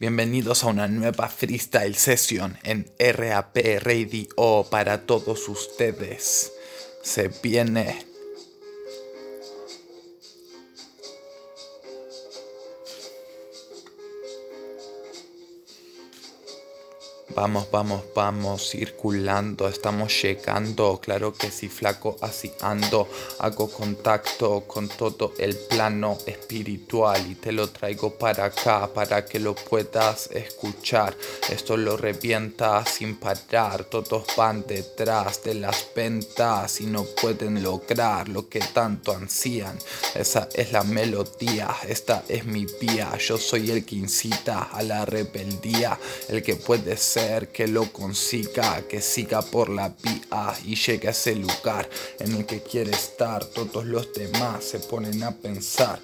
Bienvenidos a una nueva freestyle session en RAP Radio para todos ustedes. Se viene Vamos, vamos, vamos, circulando, estamos llegando, claro que sí, flaco, así ando, hago contacto con todo el plano espiritual y te lo traigo para acá, para que lo puedas escuchar. Esto lo revienta sin parar, todos van detrás de las ventas y no pueden lograr lo que tanto ansían. Esa es la melodía, esta es mi vía, yo soy el que incita a la rebeldía, el que puede ser que lo consiga, que siga por la vía y llegue a ese lugar en el que quiere estar. Todos los demás se ponen a pensar.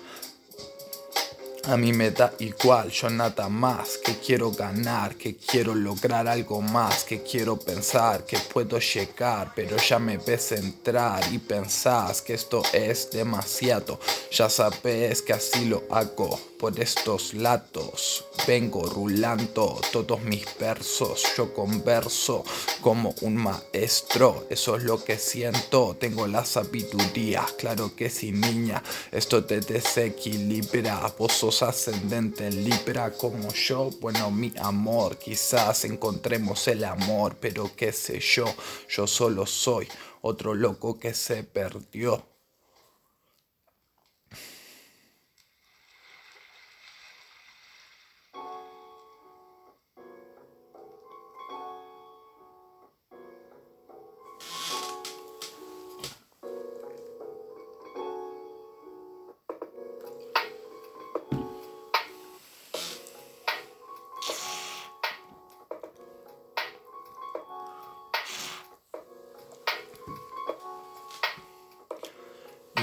A mí me da igual, yo nada más, que quiero ganar, que quiero lograr algo más, que quiero pensar, que puedo llegar, pero ya me ves entrar y pensás que esto es demasiado, ya sabes que así lo hago por estos lados. Vengo rulando todos mis versos, yo converso como un maestro, eso es lo que siento, tengo la sabiduría, claro que sí niña, esto te desequilibra, vos sos ascendente en Libra como yo, bueno mi amor, quizás encontremos el amor, pero qué sé yo, yo solo soy otro loco que se perdió.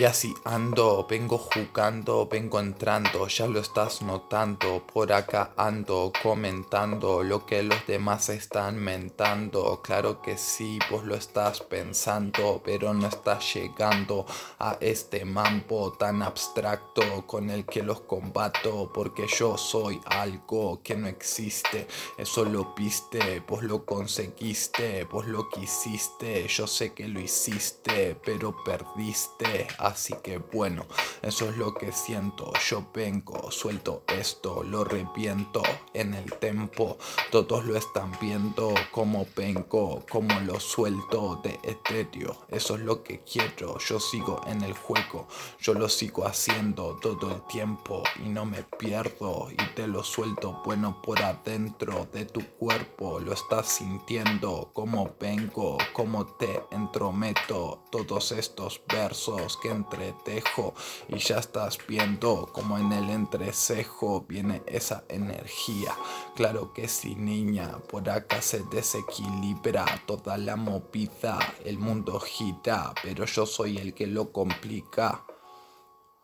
Y así ando, vengo jugando, vengo entrando, ya lo estás notando, por acá ando comentando lo que los demás están mentando, claro que sí, vos lo estás pensando, pero no estás llegando a este mambo tan abstracto con el que los combato, porque yo soy algo que no existe, eso lo viste, vos lo conseguiste, vos lo quisiste, yo sé que lo hiciste, pero perdiste. Así que bueno, eso es lo que siento. Yo vengo, suelto esto, lo reviento en el tempo. Todos lo están viendo como vengo, como lo suelto de etéreo. Eso es lo que quiero. Yo sigo en el juego, yo lo sigo haciendo todo el tiempo y no me pierdo. Y te lo suelto bueno por adentro de tu cuerpo. Lo estás sintiendo como vengo, como te entrometo. Todos estos versos que entretejo y ya estás viendo como en el entrecejo viene esa energía. Claro que sí, niña, por acá se desequilibra toda la movida, el mundo gira, pero yo soy el que lo complica.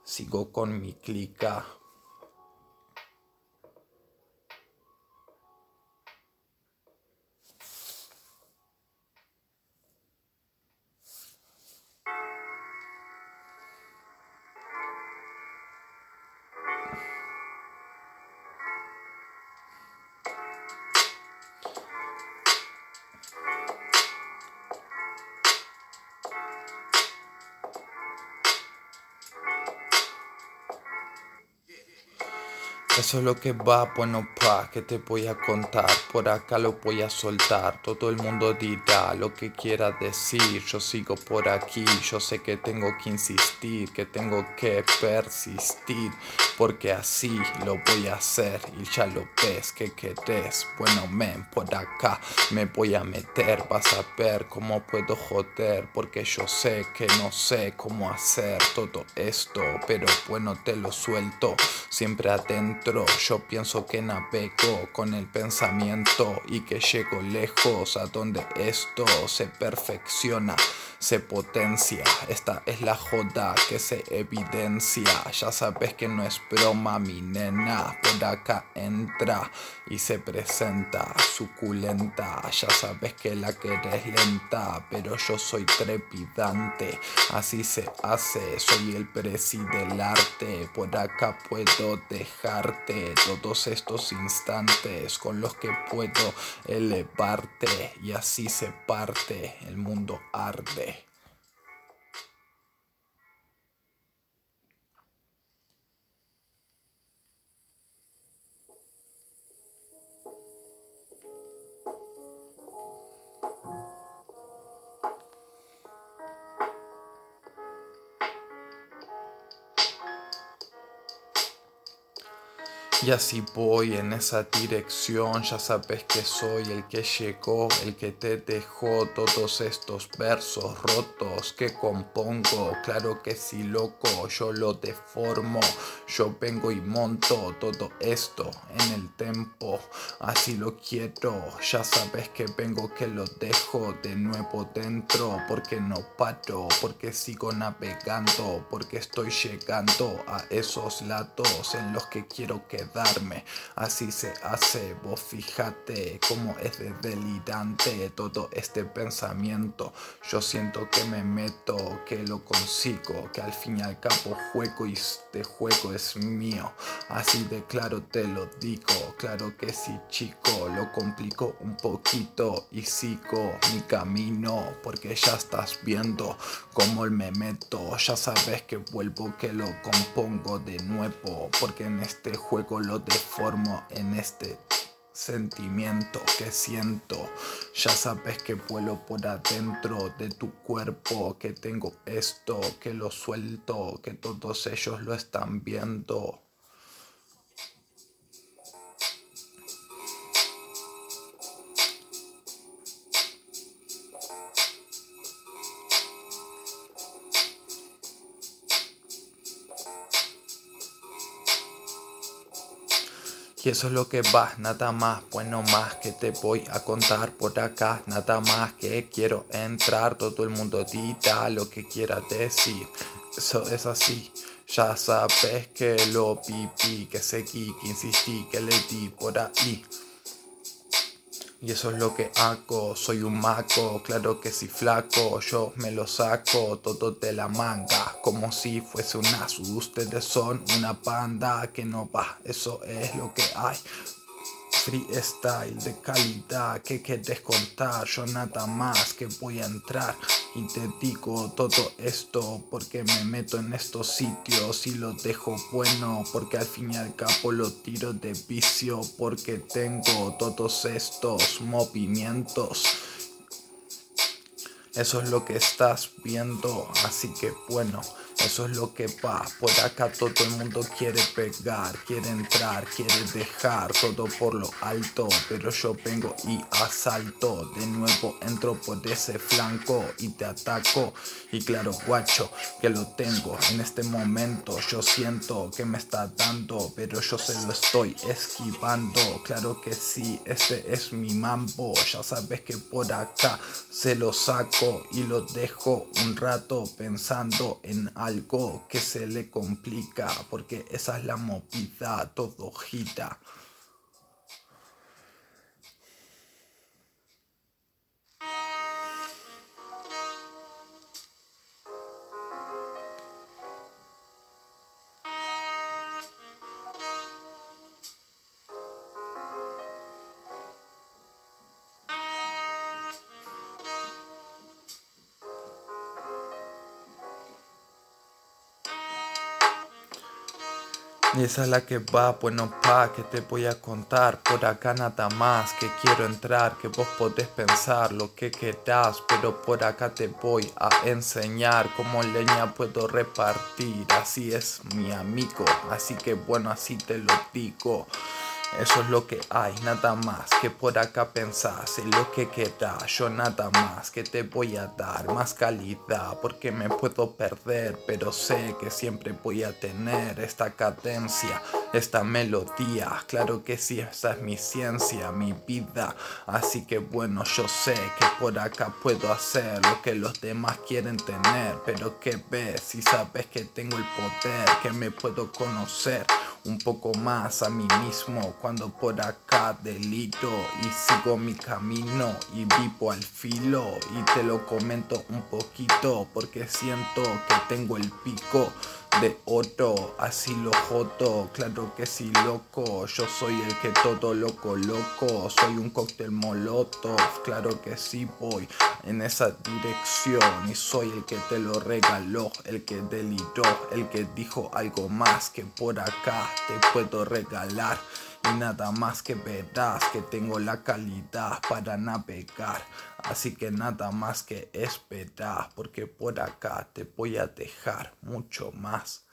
Sigo con mi clica. Eso es lo que va, bueno, pa, que te voy a contar. Por acá lo voy a soltar. Todo el mundo dirá lo que quiera decir. Yo sigo por aquí. Yo sé que tengo que insistir, que tengo que persistir. Porque así lo voy a hacer. Y ya lo ves que querés. Bueno, men, por acá me voy a meter. Vas a ver cómo puedo joder. Porque yo sé que no sé cómo hacer todo esto. Pero bueno, te lo suelto. Siempre atento yo pienso que navego con el pensamiento y que llego lejos a donde esto se perfecciona se potencia. Esta es la joda que se evidencia. Ya sabes que no es broma, mi nena. Por acá entra y se presenta suculenta. Ya sabes que la querés lenta, pero yo soy trepidante. Así se hace, soy el presi del arte. Por acá puedo dejarte todos estos instantes con los que puedo elevarte y así se parte, el mundo arde. Y así voy en esa dirección, ya sabes que soy el que llegó, el que te dejó todos estos versos rotos que compongo. Claro que sí, loco, yo lo deformo, yo vengo y monto todo esto en el tempo, así lo quiero. Ya sabes que vengo que lo dejo de nuevo dentro, porque no paro, porque sigo navegando, porque estoy llegando a esos lados en los que quiero quedar darme. Así se hace, vos fíjate cómo es de delirante todo este pensamiento. Yo siento que me meto, que lo consigo, que al fin y al cabo juego y este juego es mío. Así de claro te lo digo, claro que sí chico, lo complico un poquito y sigo mi camino porque ya estás viendo cómo me meto, ya sabes que vuelvo que lo compongo de nuevo porque en este juego lo deformo en este sentimiento que siento. Ya sabes que vuelo por adentro de tu cuerpo, que tengo esto, que lo suelto, que todos ellos lo están viendo. Y eso es lo que va, nada más, bueno más que te voy a contar por acá, nada más que quiero entrar, todo el mundo dita lo que quiera decir, eso es así. Ya sabes que lo pipí, que seguí, que insistí, que le di por ahí. Y eso es lo que hago, soy un maco, claro que si flaco, yo me lo saco todo de la manga, como si fuese un asu, ustedes son una panda que no va, eso es lo que hay, freestyle de calidad que quieres contar yo nada más que voy a entrar. Y te digo todo esto porque me meto en estos sitios y lo dejo bueno porque al fin y al cabo lo tiro de vicio porque tengo todos estos movimientos. Eso es lo que estás viendo así que bueno eso es lo que va. Por acá todo el mundo quiere pegar, quiere entrar, quiere dejar todo por lo alto. Pero yo vengo y asalto. De nuevo entro por ese flanco y te ataco. Y claro, guacho, que lo tengo en este momento. Yo siento que me está dando, pero yo se lo estoy esquivando. Claro que sí, este es mi mambo. Ya sabes que por acá se lo saco y lo dejo un rato pensando en algo algo que se le complica, porque esa es la movida, todo gira. Y esa es la que va, bueno pa, que te voy a contar Por acá nada más, que quiero entrar Que vos podés pensar lo que querás Pero por acá te voy a enseñar Cómo leña puedo repartir. Así es mi amigo, así que bueno, así te lo digo eso es lo que hay, nada más que por acá pensás en lo que queda. Yo nada más que te voy a dar más calidad porque me puedo perder, pero sé que siempre voy a tener esta cadencia, esta melodía. Claro que sí, esa es mi ciencia, mi vida. Así que bueno, yo sé que por acá puedo hacer lo que los demás quieren tener, pero que ves si sabes que tengo el poder, que me puedo conocer un poco más a mí mismo cuando por acá delito y sigo mi camino y vivo al filo y te lo comento un poquito porque siento que tengo el pico de oro, así lo joto, claro que sí loco, yo soy el que todo loco loco, soy un cóctel molotov, claro que sí voy en esa dirección. Y soy el que te lo regaló, el que deliró, el que dijo algo más que por acá te puedo regalar y nada más que verás que tengo la calidad para navegar. Así que nada más que esperar porque por acá te voy a dejar mucho más.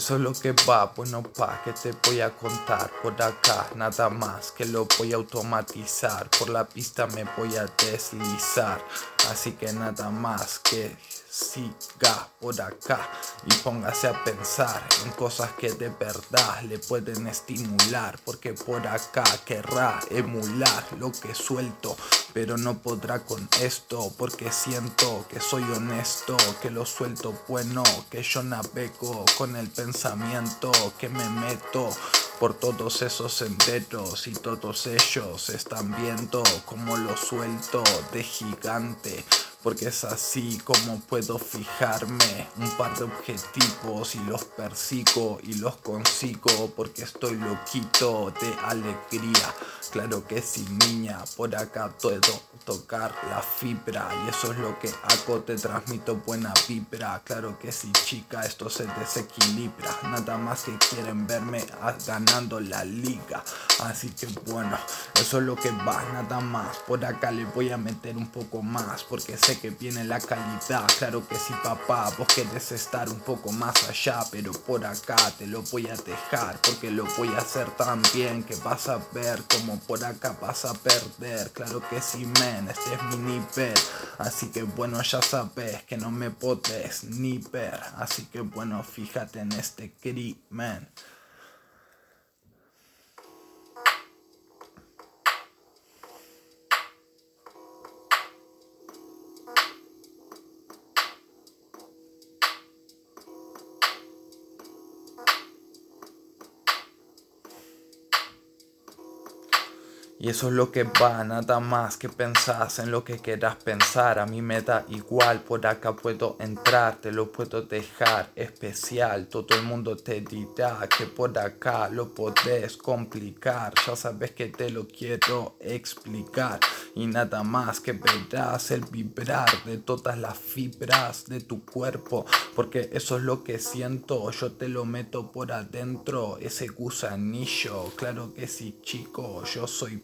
Eso es lo que va, bueno pa, que te voy a contar por acá, nada más que lo voy a automatizar, por la pista me voy a deslizar, así que nada más que siga por acá y póngase a pensar en cosas que de verdad le pueden estimular, porque por acá querrá emular lo que suelto, pero no podrá con esto, porque siento que soy honesto, que lo suelto bueno, que yo navego con el pensamiento que me meto por todos esos senderos y todos ellos están viendo como lo suelto de gigante porque es así como puedo fijarme un par de objetivos y los persigo y los consigo porque estoy loquito de alegría. Claro que sí, niña, por acá puedo tocar la fibra y eso es lo que hago, te transmito buena vibra. Claro que sí, chica, esto se desequilibra. Nada más que quieren verme ganando la liga. Así que bueno, eso es lo que va, nada más. Por acá le voy a meter un poco más porque que viene la calidad. Claro que sí, papá, vos querés estar un poco más allá, pero por acá te lo voy a dejar porque lo voy a hacer tan bien que vas a ver como por acá vas a perder. Claro que sí, men, este es mi nivel. Así que bueno, ya sabes que no me podés ni ver. Así que bueno, fíjate en este crimen. Y eso es lo que va, nada más que pensás en lo que quieras pensar. A mí me da igual, por acá puedo entrar, te lo puedo dejar especial. Todo el mundo te dirá que por acá lo podés complicar. Ya sabes que te lo quiero explicar. Y nada más que verás el vibrar de todas las fibras de tu cuerpo. Porque eso es lo que siento, yo te lo meto por adentro, ese gusanillo. Claro que sí, chico, yo soy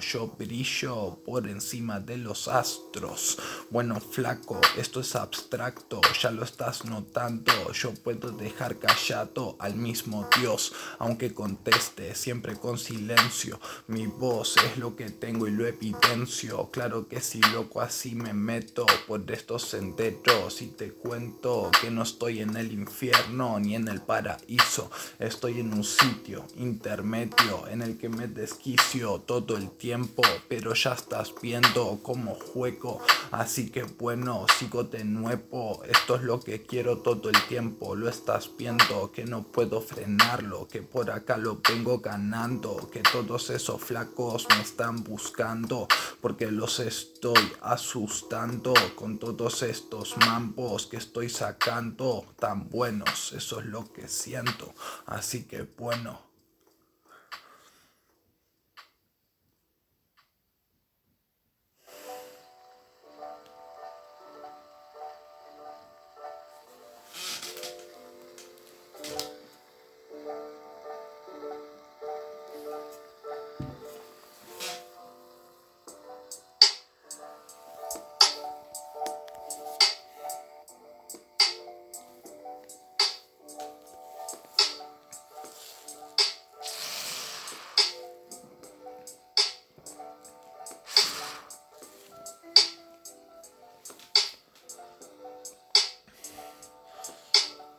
yo brillo por encima de los astros. Bueno, flaco, esto es abstracto, ya lo estás notando. Yo puedo dejar callado al mismo Dios, aunque conteste siempre con silencio. Mi voz es lo que tengo y lo Claro que si loco, así me meto por estos senderos y te cuento que no estoy en el infierno ni en el paraíso. Estoy en un sitio intermedio en el que me desquicio todo el tiempo, pero ya estás viendo cómo juego. Así que bueno, sigo de nuevo. Esto es lo que quiero todo el tiempo. Lo estás viendo, que no puedo frenarlo, que por acá lo vengo ganando, que todos esos flacos me están buscando, porque los estoy asustando con todos estos mambos que estoy sacando tan buenos. Eso es lo que siento. Así que bueno.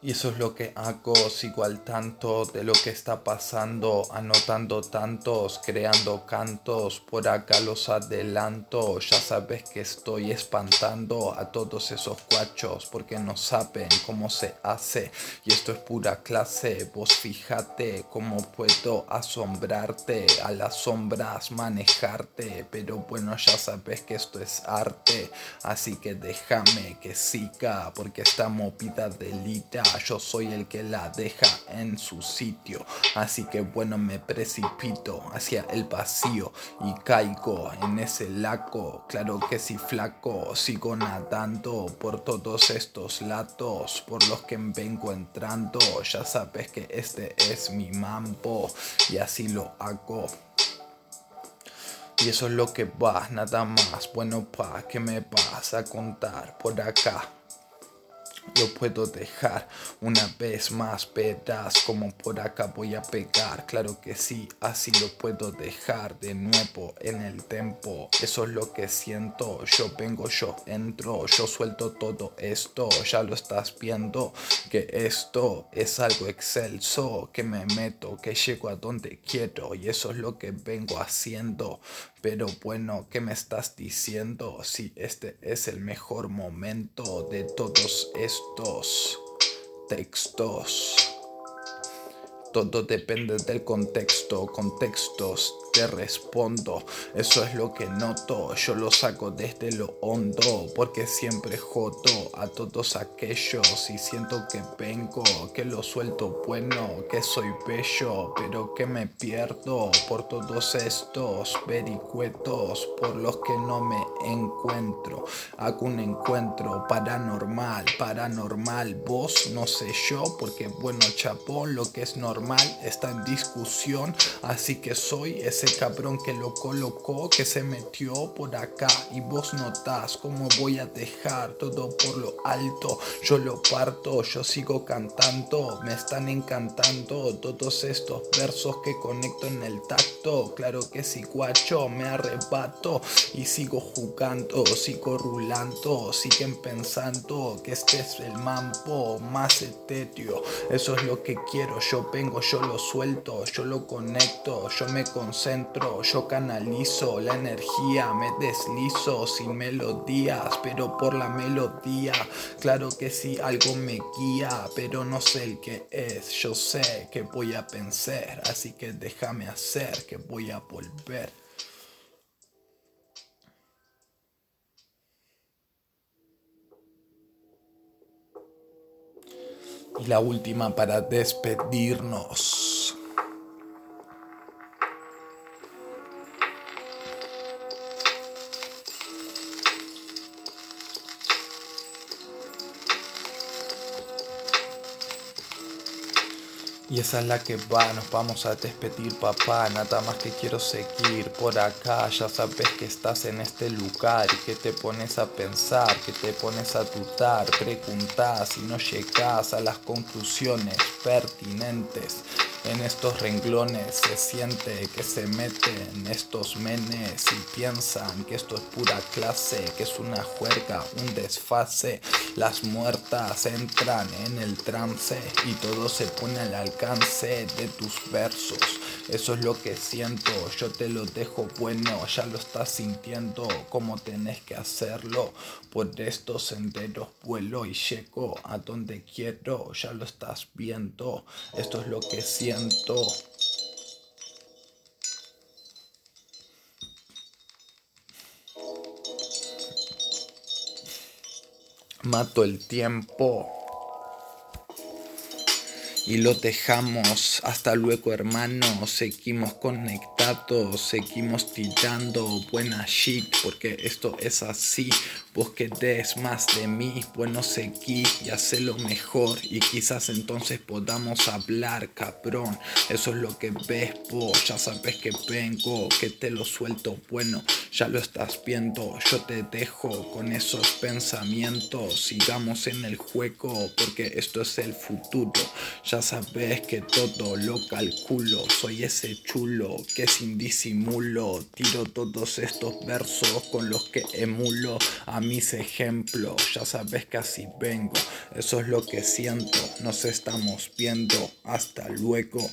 Y eso es lo que hago, sigo al tanto de lo que está pasando, anotando tantos, creando cantos, por acá los adelanto, ya sabes que estoy espantando a todos esos cuachos porque no saben cómo se hace. Y esto es pura clase, vos fíjate cómo puedo asombrarte, a las sombras manejarte, pero bueno ya sabes que esto es arte, así que déjame que siga porque esta movida delita yo soy el que la deja en su sitio. Así que bueno, me precipito hacia el vacío y caigo en ese lago. Claro que si flaco, sigo nadando por todos estos latos por los que vengo entrando. Ya sabes que este es mi mambo y así lo hago. Y eso es lo que va, nada más. Bueno, pa, ¿qué me vas a contar por acá? Lo puedo dejar una vez más, verás como por acá voy a pegar. Claro que sí, así lo puedo dejar de nuevo en el tempo. Eso es lo que siento. Yo vengo, yo entro, yo suelto todo esto. Ya lo estás viendo que esto es algo excelso. Que me meto, que llego a donde quiero. Y eso es lo que vengo haciendo. Pero bueno, ¿qué me estás diciendo? Si este es el mejor momento de todos estos textos. Todo depende del contexto, contextos te respondo. Eso es lo que noto, yo lo saco desde lo hondo, porque siempre jodo a todos aquellos y siento que vengo, que lo suelto bueno, que soy bello, pero que me pierdo por todos estos vericuetos por los que no me encuentro. Hago un encuentro paranormal, paranormal, vos no sé yo, porque bueno, chapón, lo que es normal está en discusión, así que soy ese cabrón que lo colocó, que se metió por acá y vos notás cómo voy a dejar todo por lo alto. Yo lo parto, yo sigo cantando, me están encantando todos estos versos que conecto en el tacto. Claro que si guacho, me arrebato y sigo jugando, sigo rulando, siguen pensando que este es el mambo más etéreo. Eso es lo que quiero, yo vengo, yo lo suelto, yo lo conecto, yo me concentro yo canalizo la energía, me deslizo sin melodías, pero por la melodía, claro que sí, algo me guía, pero no sé el que es, yo sé que voy a pensar, así que déjame hacer que voy a volver. Y la última para despedirnos. Y esa es la que va, nos vamos a despedir papá, nada más que quiero seguir por acá, ya sabes que estás en este lugar y que te pones a pensar, que te pones a dudar, preguntas y no llegas a las conclusiones pertinentes. En estos renglones se siente que se meten estos menes y piensan que esto es pura clase, que es una juerga, un desfase. Las muertas entran en el trance y todo se pone al alcance de tus versos. Eso es lo que siento, yo te lo dejo bueno, ya lo estás sintiendo, como tenés que hacerlo. Por estos senderos vuelo y llego a donde quiero, ya lo estás viendo. Esto es lo que siento Mato el tiempo y lo dejamos. Hasta luego, hermano. Seguimos conectados, seguimos tirando buena shit, porque esto es así. Vos querés más de mí, bueno, seguí y lo mejor. Y quizás entonces podamos hablar, cabrón. Eso es lo que ves vos. Ya sabes que vengo, que te lo suelto. Bueno, ya lo estás viendo. Yo te dejo con esos pensamientos. Sigamos en el juego, porque esto es el futuro. Ya sabes que todo lo calculo, soy ese chulo que sin disimulo tiro todos estos versos con los que emulo mis ejemplos. Ya sabes que así vengo, eso es lo que siento. Nos estamos viendo, hasta luego.